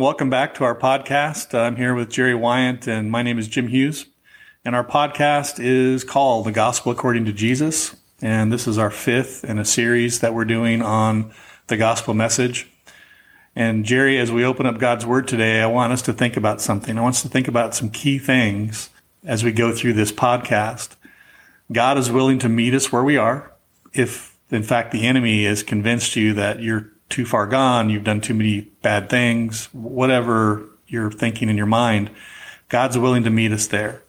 Welcome back to our podcast. I'm here with Jerry Wyant, and my name is Jim Hughes. And our podcast is called The Gospel According to Jesus. And this is our fifth in a series that we're doing on the gospel message. And Jerry, as we open up God's Word today, I want us to think about something. I want us to think about some key things as we go through this podcast. God is willing to meet us where we are. If, in fact, the enemy has convinced you that you're too far gone, you've done too many bad things, whatever you're thinking in your mind, God's willing to meet us there.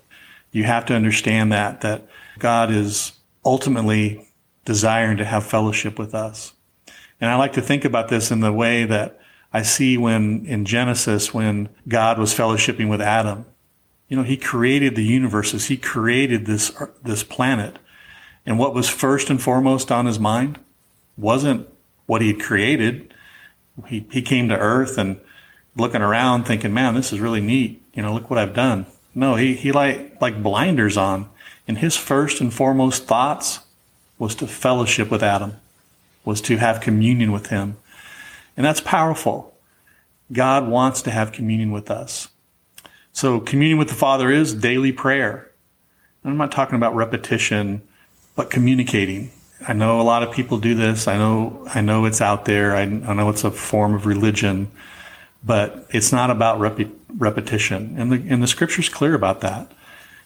You have to understand that, that God is ultimately desiring to have fellowship with us. And I like to think about this in the way that I see when in Genesis, when God was fellowshipping with Adam. You know, he created the universes. He created this, this planet. And what was first and foremost on his mind wasn't what he'd created. He, he came to earth and looking around thinking, man, this is really neat. You know, look what I've done. No, he, he like, like blinders on. And his first and foremost thoughts was to fellowship with Adam, was to have communion with him. And that's powerful. God wants to have communion with us. So communion with the Father is daily prayer. I'm not talking about repetition, but communicating. I know a lot of people do this. I know, I know it's out there. I, I know it's a form of religion, but it's not about rep- repetition. And the, and the scripture's clear about that.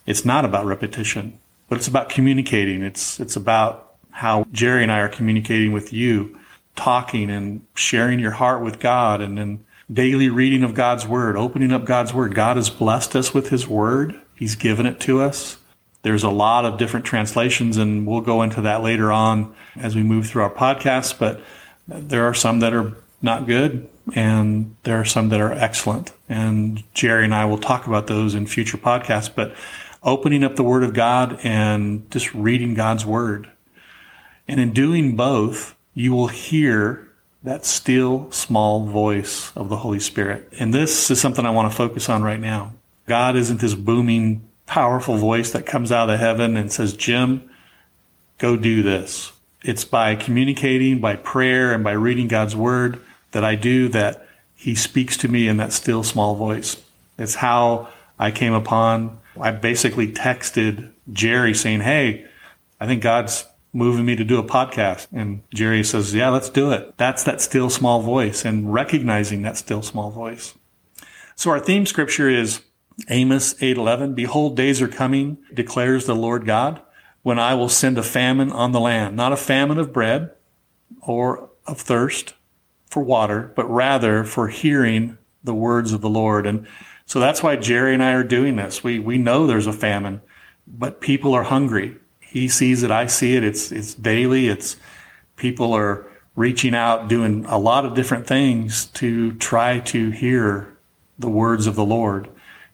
It's not about repetition, but it's about communicating. It's, it's about how Jerry and I are communicating with you, talking and sharing your heart with God and then daily reading of God's word, opening up God's word. God has blessed us with his word. He's given it to us. There's a lot of different translations, and we'll go into that later on as we move through our podcast. But there are some that are not good, and there are some that are excellent. And Jerry and I will talk about those in future podcasts. But opening up the Word of God and just reading God's Word. And in doing both, you will hear that still small voice of the Holy Spirit. And this is something I want to focus on right now. God isn't this booming powerful voice that comes out of heaven and says, Jim, go do this. It's by communicating, by prayer, and by reading God's word that I do that he speaks to me in that still small voice. It's how I came upon, I basically texted Jerry saying, Hey, I think God's moving me to do a podcast. And Jerry says, Yeah, let's do it. That's that still small voice and recognizing that still small voice. So our theme scripture is Amos 8:11 Behold days are coming declares the Lord God when I will send a famine on the land not a famine of bread or of thirst for water but rather for hearing the words of the Lord. And so that's why Jerry and I are doing this. We we know there's a famine but people are hungry. He sees it I see it. It's it's daily. It's people are reaching out doing a lot of different things to try to hear the words of the Lord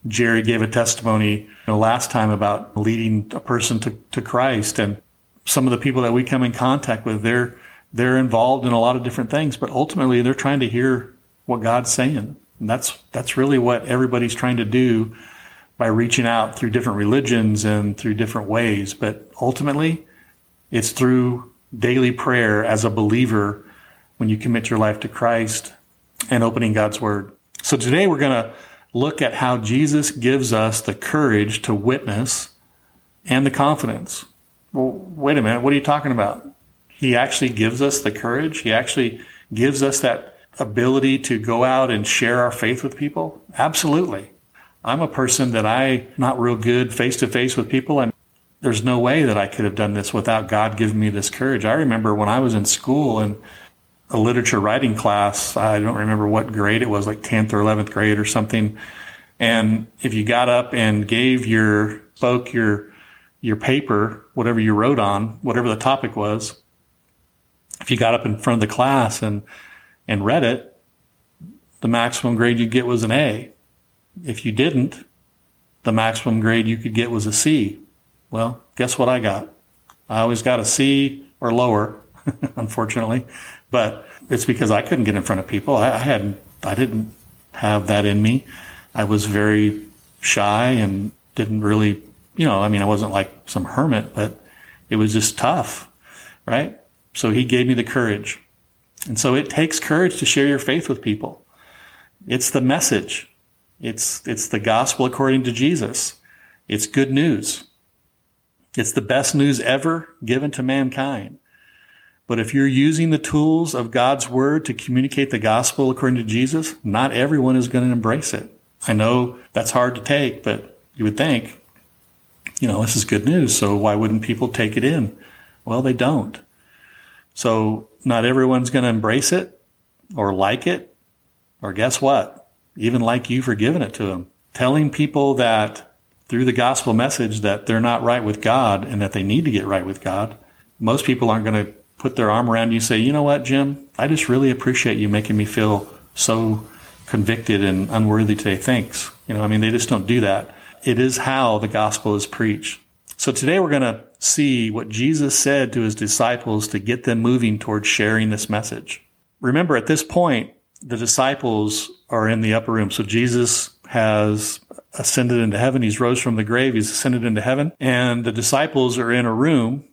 Jerry gave a testimony you know, last time about leading a person to, to Christ and some of the people that we come in contact with, they're, they're involved in a lot of different things, but ultimately they're trying to hear what God's saying. And that's, that's really what everybody's trying to do by reaching out through different religions and through different ways. But ultimately it's through daily prayer as a believer when you commit your life to Christ and opening God's word. So today we're going to look at how Jesus gives us the courage to witness and the confidence. Well, wait a minute. What are you talking about? He actually gives us the courage. He actually gives us that ability to go out and share our faith with people. Absolutely. I'm a person that I not real good face to face with people and there's no way that I could have done this without God giving me this courage. I remember when I was in school and a literature writing class. I don't remember what grade it was, like 10th or 11th grade or something. And if you got up and gave your, spoke your, your paper, whatever you wrote on, whatever the topic was, if you got up in front of the class and, and read it, the maximum grade you'd get was an A. If you didn't, the maximum grade you could get was a C. Well, guess what I got? I always got a C or lower, unfortunately. But it's because I couldn't get in front of people. I, I hadn't, I didn't have that in me. I was very shy and didn't really, you know, I mean, I wasn't like some hermit, but it was just tough, right? So he gave me the courage. And so it takes courage to share your faith with people. It's the message. It's, it's the gospel according to Jesus. It's good news. It's the best news ever given to mankind. But if you're using the tools of God's word to communicate the gospel according to Jesus, not everyone is going to embrace it. I know that's hard to take, but you would think, you know, this is good news. So why wouldn't people take it in? Well, they don't. So not everyone's going to embrace it or like it, or guess what? Even like you for giving it to them. Telling people that through the gospel message that they're not right with God and that they need to get right with God. Most people aren't going to put their arm around you and say, you know what, Jim, I just really appreciate you making me feel so convicted and unworthy today. Thanks. You know, I mean, they just don't do that. It is how the gospel is preached. So today we're going to see what Jesus said to his disciples to get them moving towards sharing this message. Remember, at this point, the disciples are in the upper room. So Jesus has ascended into heaven. He's rose from the grave. He's ascended into heaven. And the disciples are in a room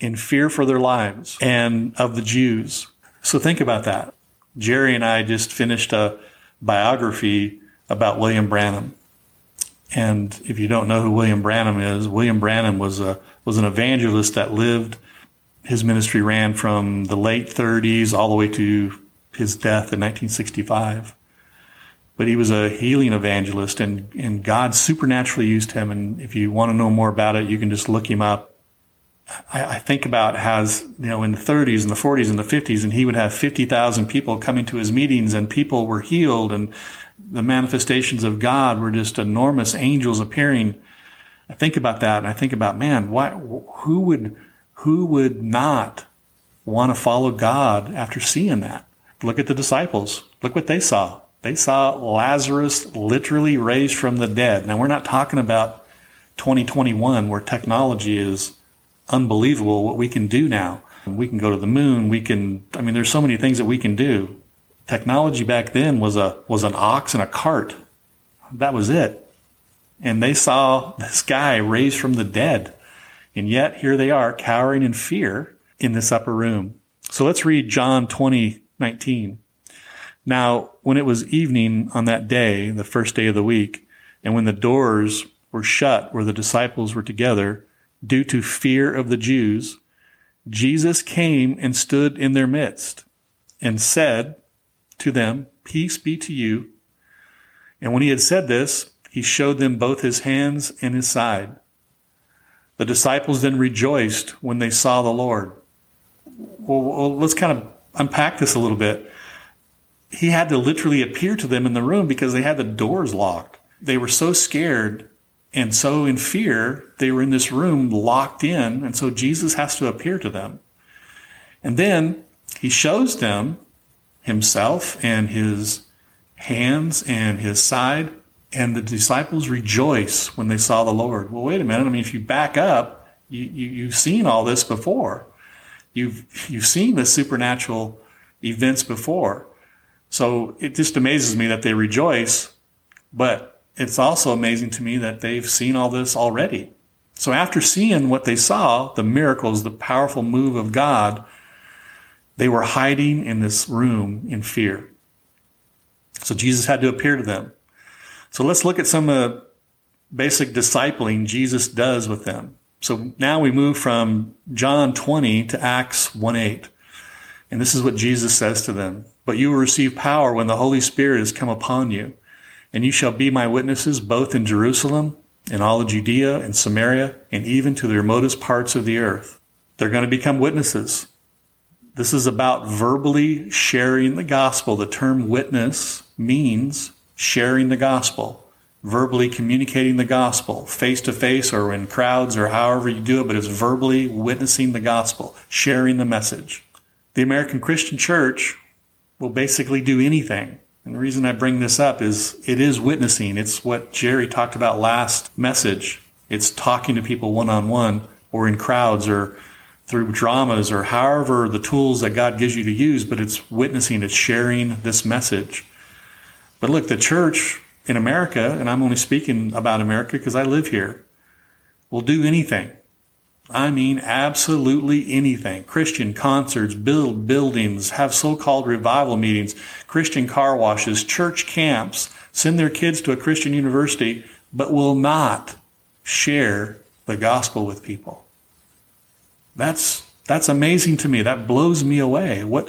in fear for their lives and of the Jews. So think about that. Jerry and I just finished a biography about William Branham. And if you don't know who William Branham is, William Branham was a was an evangelist that lived. His ministry ran from the late 30s all the way to his death in 1965. But he was a healing evangelist, and and God supernaturally used him. And if you want to know more about it, you can just look him up. I, I think about has you know in the 30s and the 40s and the 50s, and he would have 50,000 people coming to his meetings, and people were healed, and the manifestations of God were just enormous angels appearing. I think about that and I think about, man, why, who would, who would not want to follow God after seeing that? Look at the disciples. Look what they saw. They saw Lazarus literally raised from the dead. Now we're not talking about 2021 where technology is unbelievable what we can do now. We can go to the moon. We can, I mean, there's so many things that we can do technology back then was a was an ox and a cart. That was it. And they saw this guy raised from the dead. And yet here they are cowering in fear in this upper room. So let's read John 20, 19. Now, when it was evening on that day, the first day of the week, and when the doors were shut where the disciples were together, due to fear of the Jews, Jesus came and stood in their midst and said, to them, Peace be to you. And when he had said this, he showed them both his hands and his side. The disciples then rejoiced when they saw the Lord. Well, let's kind of unpack this a little bit. He had to literally appear to them in the room because they had the doors locked. They were so scared and so in fear, they were in this room locked in. And so Jesus has to appear to them. And then he shows them himself and his hands and his side. And the disciples rejoice when they saw the Lord. Well, wait a minute. I mean, if you back up, you, you, you've seen all this before. You've, you've seen the supernatural events before. So it just amazes me that they rejoice, but it's also amazing to me that they've seen all this already. So after seeing what they saw, the miracles, the powerful move of God, they were hiding in this room in fear. So Jesus had to appear to them. So let's look at some uh, basic discipling Jesus does with them. So now we move from John 20 to Acts 1 8. And this is what Jesus says to them. But you will receive power when the Holy Spirit has come upon you. And you shall be my witnesses both in Jerusalem, in all of Judea and Samaria, and even to the remotest parts of the earth. They're going to become witnesses. This is about verbally sharing the gospel. The term witness means sharing the gospel, verbally communicating the gospel, face to face or in crowds or however you do it, but it's verbally witnessing the gospel, sharing the message. The American Christian Church will basically do anything. And the reason I bring this up is it is witnessing. It's what Jerry talked about last message. It's talking to people one on one or in crowds or through dramas or however the tools that God gives you to use, but it's witnessing, it's sharing this message. But look, the church in America, and I'm only speaking about America because I live here, will do anything. I mean, absolutely anything. Christian concerts, build buildings, have so-called revival meetings, Christian car washes, church camps, send their kids to a Christian university, but will not share the gospel with people. That's, that's amazing to me. That blows me away. What,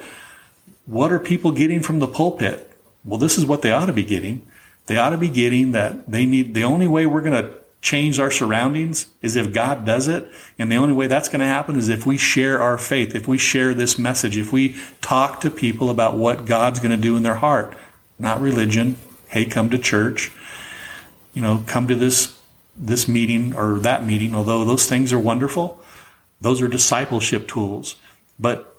what are people getting from the pulpit? Well, this is what they ought to be getting. They ought to be getting that they need, the only way we're going to change our surroundings is if God does it. And the only way that's going to happen is if we share our faith, if we share this message, if we talk to people about what God's going to do in their heart, not religion. Hey, come to church. You know, come to this this meeting or that meeting, although those things are wonderful. Those are discipleship tools, but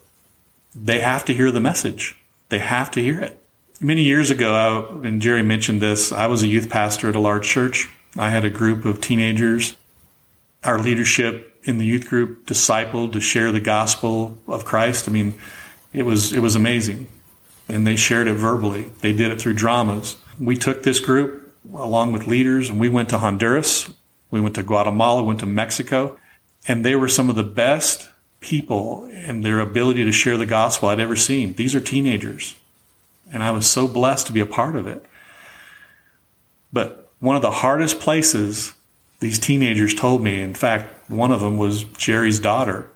they have to hear the message. They have to hear it. Many years ago, I, and Jerry mentioned this, I was a youth pastor at a large church I had a group of teenagers. Our leadership in the youth group discipled to share the gospel of Christ. I mean, it was it was amazing. And they shared it verbally. They did it through dramas. We took this group along with leaders and we went to Honduras, we went to Guatemala, went to Mexico, and they were some of the best people and their ability to share the gospel I'd ever seen. These are teenagers. And I was so blessed to be a part of it. But one of the hardest places these teenagers told me, in fact, one of them was Jerry's daughter.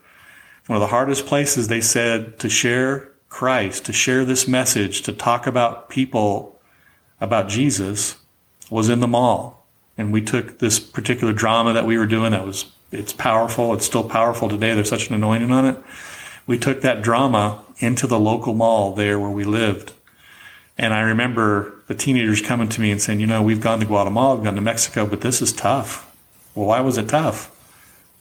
One of the hardest places they said to share Christ, to share this message, to talk about people, about Jesus, was in the mall. And we took this particular drama that we were doing that was, it's powerful. It's still powerful today. There's such an anointing on it. We took that drama into the local mall there where we lived. And I remember the teenagers coming to me and saying, you know, we've gone to Guatemala, we've gone to Mexico, but this is tough. Well, why was it tough?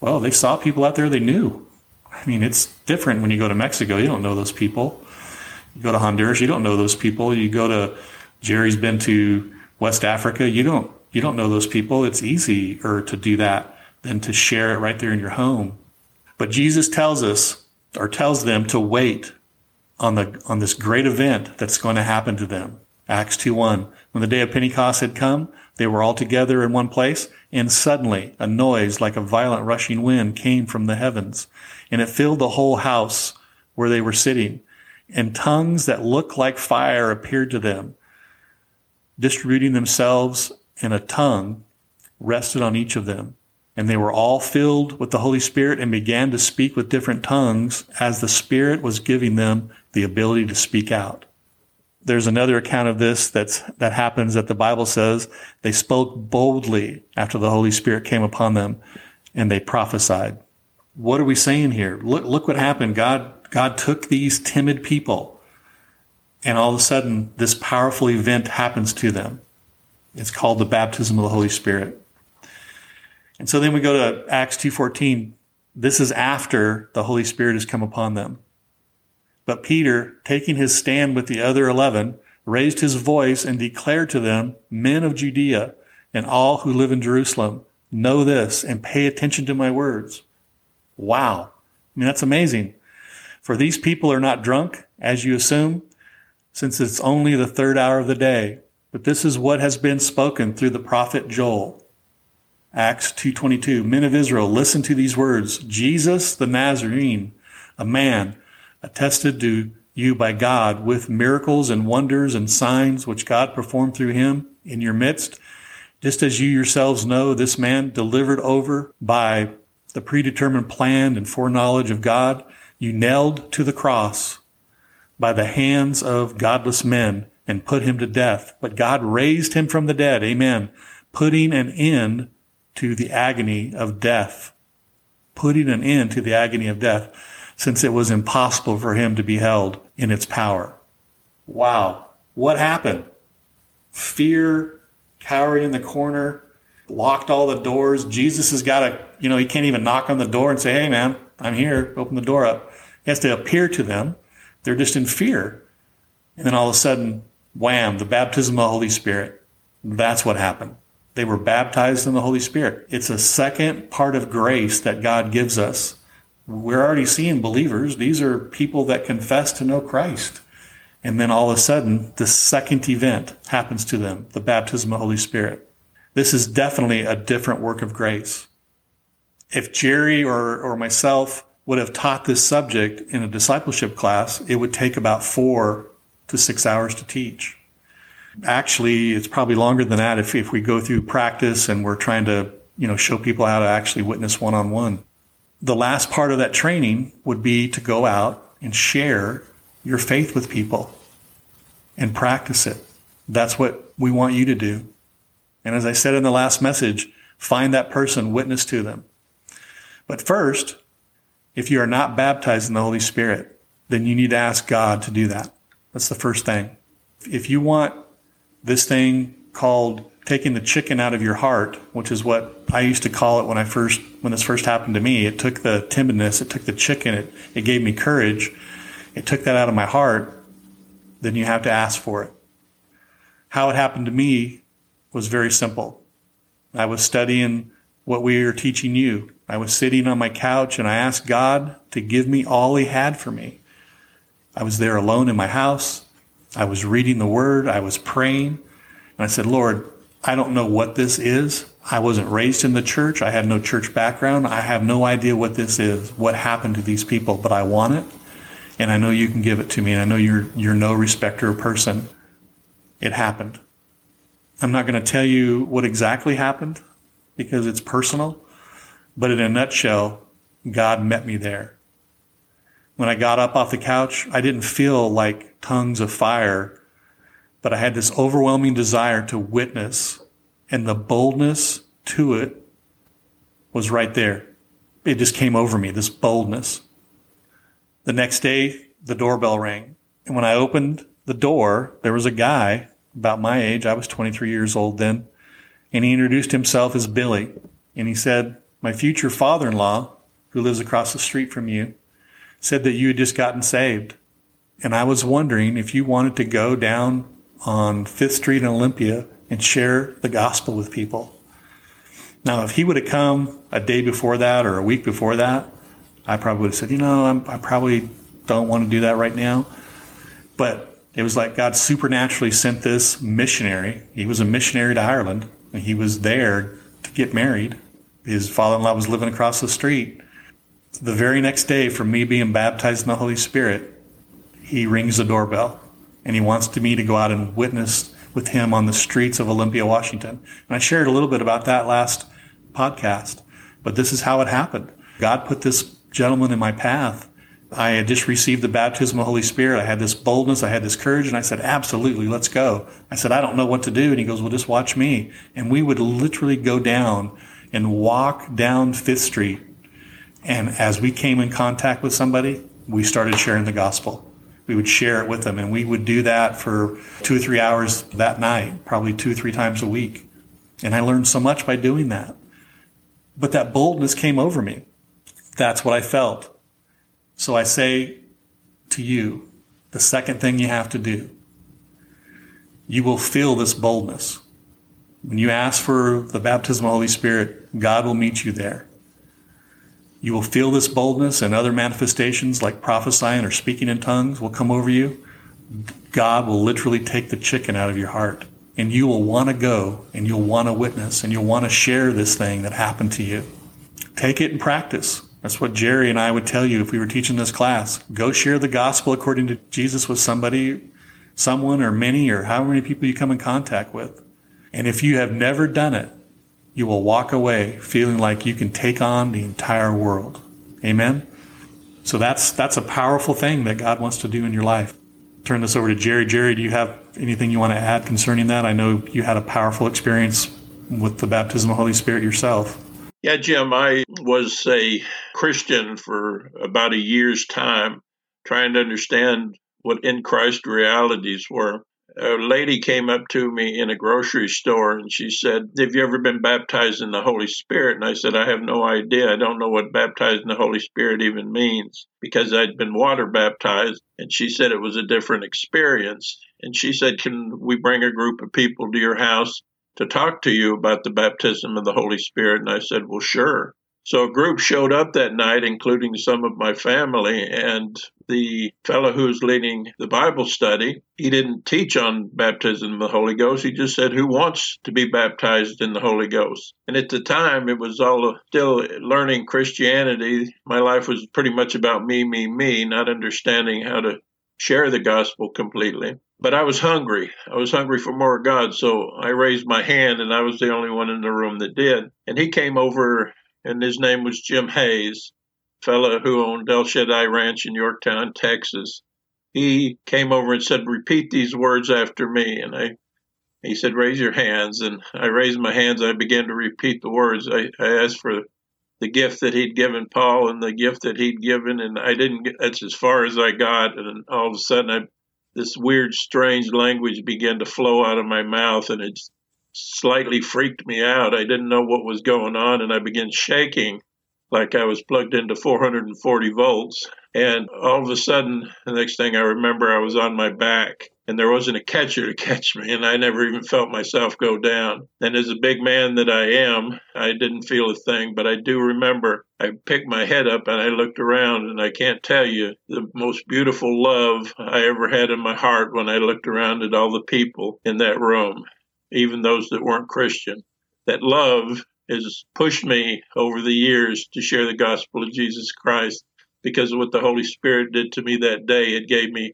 Well, they saw people out there they knew. I mean, it's different when you go to Mexico. You don't know those people. You go to Honduras, you don't know those people. You go to Jerry's been to West Africa, you don't you don't know those people. It's easier to do that than to share it right there in your home. But Jesus tells us or tells them to wait on the on this great event that's going to happen to them. Acts 2:1. When the day of Pentecost had come, they were all together in one place, and suddenly a noise like a violent rushing wind came from the heavens, and it filled the whole house where they were sitting, and tongues that looked like fire appeared to them, distributing themselves in a tongue rested on each of them. And they were all filled with the Holy Spirit and began to speak with different tongues as the Spirit was giving them the ability to speak out. There's another account of this that's, that happens that the Bible says they spoke boldly after the Holy Spirit came upon them and they prophesied. What are we saying here? Look, look what happened. God, God took these timid people and all of a sudden this powerful event happens to them. It's called the baptism of the Holy Spirit. And so then we go to Acts 2:14. This is after the Holy Spirit has come upon them. But Peter, taking his stand with the other 11, raised his voice and declared to them, men of Judea and all who live in Jerusalem, know this and pay attention to my words. Wow. I mean, that's amazing. For these people are not drunk, as you assume, since it's only the third hour of the day. But this is what has been spoken through the prophet Joel. Acts 2.22, Men of Israel, listen to these words. Jesus the Nazarene, a man attested to you by God with miracles and wonders and signs which God performed through him in your midst, just as you yourselves know, this man delivered over by the predetermined plan and foreknowledge of God, you nailed to the cross by the hands of godless men and put him to death. But God raised him from the dead. Amen. Putting an end to the agony of death. Putting an end to the agony of death since it was impossible for him to be held in its power. Wow. What happened? Fear, cowering in the corner, locked all the doors. Jesus has got to, you know, he can't even knock on the door and say, Hey man, I'm here. Open the door up. He has to appear to them. They're just in fear. And then all of a sudden, wham, the baptism of the Holy Spirit. That's what happened. They were baptized in the Holy Spirit. It's a second part of grace that God gives us we're already seeing believers. These are people that confess to know Christ. And then all of a sudden, the second event happens to them, the baptism of the Holy Spirit. This is definitely a different work of grace. If Jerry or, or myself would have taught this subject in a discipleship class, it would take about four to six hours to teach. Actually, it's probably longer than that if, if we go through practice and we're trying to, you know, show people how to actually witness one on one. The last part of that training would be to go out and share your faith with people and practice it. That's what we want you to do. And as I said in the last message, find that person, witness to them. But first, if you are not baptized in the Holy Spirit, then you need to ask God to do that. That's the first thing. If you want this thing called taking the chicken out of your heart, which is what I used to call it when I first, when this first happened to me, it took the timidness, it took the chicken, it, it gave me courage. It took that out of my heart. Then you have to ask for it. How it happened to me was very simple. I was studying what we are teaching you. I was sitting on my couch and I asked God to give me all He had for me. I was there alone in my house. I was reading the Word. I was praying. And I said, Lord, I don't know what this is. I wasn't raised in the church. I had no church background. I have no idea what this is, what happened to these people, but I want it. And I know you can give it to me. And I know you're, you're no respecter of person. It happened. I'm not going to tell you what exactly happened because it's personal, but in a nutshell, God met me there. When I got up off the couch, I didn't feel like tongues of fire, but I had this overwhelming desire to witness, and the boldness to it was right there. It just came over me, this boldness. The next day, the doorbell rang. And when I opened the door, there was a guy about my age. I was 23 years old then. And he introduced himself as Billy. And he said, My future father in law, who lives across the street from you, said that you had just gotten saved. And I was wondering if you wanted to go down on Fifth Street in Olympia and share the gospel with people. Now, if he would have come a day before that or a week before that, I probably would have said, you know, I'm, I probably don't want to do that right now. But it was like God supernaturally sent this missionary. He was a missionary to Ireland. And he was there to get married. His father in law was living across the street. The very next day, from me being baptized in the Holy Spirit, he rings the doorbell and he wants to me to go out and witness with him on the streets of Olympia, Washington. And I shared a little bit about that last podcast, but this is how it happened. God put this gentleman in my path I had just received the baptism of the Holy Spirit. I had this boldness. I had this courage. And I said, absolutely, let's go. I said, I don't know what to do. And he goes, well, just watch me. And we would literally go down and walk down Fifth Street. And as we came in contact with somebody, we started sharing the gospel. We would share it with them. And we would do that for two or three hours that night, probably two or three times a week. And I learned so much by doing that. But that boldness came over me. That's what I felt. So I say to you, the second thing you have to do, you will feel this boldness. When you ask for the baptism of the Holy Spirit, God will meet you there. You will feel this boldness and other manifestations like prophesying or speaking in tongues will come over you. God will literally take the chicken out of your heart and you will want to go and you'll want to witness and you'll want to share this thing that happened to you. Take it and practice. That's what Jerry and I would tell you if we were teaching this class. Go share the gospel according to Jesus with somebody, someone or many or however many people you come in contact with. And if you have never done it, you will walk away feeling like you can take on the entire world. Amen. So that's that's a powerful thing that God wants to do in your life. Turn this over to Jerry. Jerry, do you have anything you want to add concerning that? I know you had a powerful experience with the baptism of the Holy Spirit yourself. Yeah, Jim, I was a Christian for about a year's time, trying to understand what in Christ realities were. A lady came up to me in a grocery store and she said, Have you ever been baptized in the Holy Spirit? And I said, I have no idea. I don't know what baptized in the Holy Spirit even means because I'd been water baptized. And she said it was a different experience. And she said, Can we bring a group of people to your house to talk to you about the baptism of the Holy Spirit. And I said, Well, sure. So a group showed up that night, including some of my family, and the fellow who was leading the Bible study, he didn't teach on baptism in the Holy Ghost. He just said, Who wants to be baptized in the Holy Ghost? And at the time, it was all still learning Christianity. My life was pretty much about me, me, me, not understanding how to share the gospel completely. But I was hungry. I was hungry for more of God. So I raised my hand, and I was the only one in the room that did. And he came over and his name was Jim Hayes, fellow who owned El Shaddai Ranch in Yorktown, Texas. He came over and said, "Repeat these words after me." And I, he said, "Raise your hands." And I raised my hands. I began to repeat the words. I, I asked for the gift that he'd given Paul and the gift that he'd given, and I didn't get. That's as far as I got. And all of a sudden, I, this weird, strange language began to flow out of my mouth, and it slightly freaked me out. I didn't know what was going on, and I began shaking like I was plugged into 440 volts. And all of a sudden, the next thing I remember, I was on my back, and there wasn't a catcher to catch me, and I never even felt myself go down. And as a big man that I am, I didn't feel a thing, but I do remember I picked my head up and I looked around, and I can't tell you the most beautiful love I ever had in my heart when I looked around at all the people in that room even those that weren't Christian. That love has pushed me over the years to share the gospel of Jesus Christ because of what the Holy Spirit did to me that day. It gave me,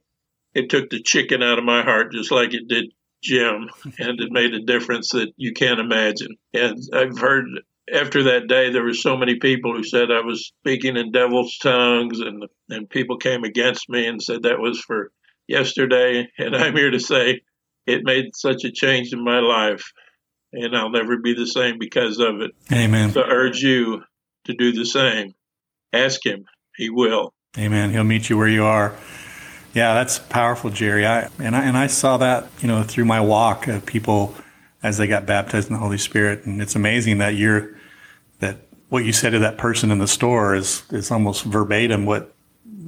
it took the chicken out of my heart just like it did Jim, and it made a difference that you can't imagine. And I've heard after that day, there were so many people who said I was speaking in devil's tongues, and and people came against me and said that was for yesterday. And I'm here to say it made such a change in my life, and I'll never be the same because of it. Amen. So I urge you to do the same. Ask Him; He will. Amen. He'll meet you where you are. Yeah, that's powerful, Jerry. I and I and I saw that you know through my walk of people as they got baptized in the Holy Spirit, and it's amazing that you're that what you said to that person in the store is is almost verbatim what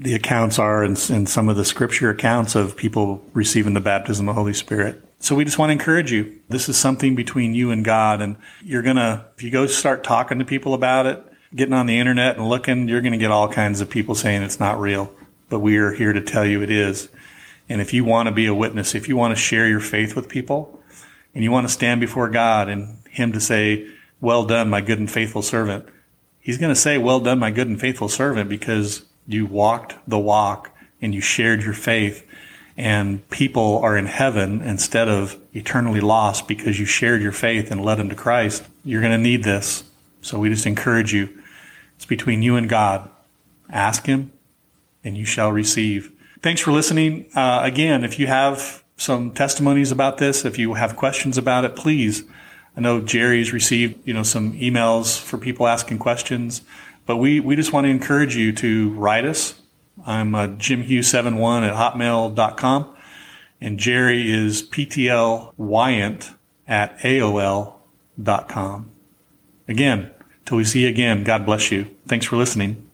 the accounts are and, and some of the scripture accounts of people receiving the baptism of the Holy Spirit. So we just want to encourage you. This is something between you and God. And you're going to, if you go start talking to people about it, getting on the internet and looking, you're going to get all kinds of people saying it's not real. But we are here to tell you it is. And if you want to be a witness, if you want to share your faith with people and you want to stand before God and Him to say, well done, my good and faithful servant, He's going to say, well done, my good and faithful servant, because you walked the walk and you shared your faith and people are in heaven instead of eternally lost because you shared your faith and led them to Christ, you're going to need this. So we just encourage you. It's between you and God. Ask Him and you shall receive. Thanks for listening. Uh, again, if you have some testimonies about this, if you have questions about it, please. I know Jerry's received, you know, some emails for people asking questions. But we, we just want to encourage you to write us. I'm uh, jimhughes71 at hotmail.com. And Jerry is ptlwyant at aol.com. Again, till we see you again, God bless you. Thanks for listening.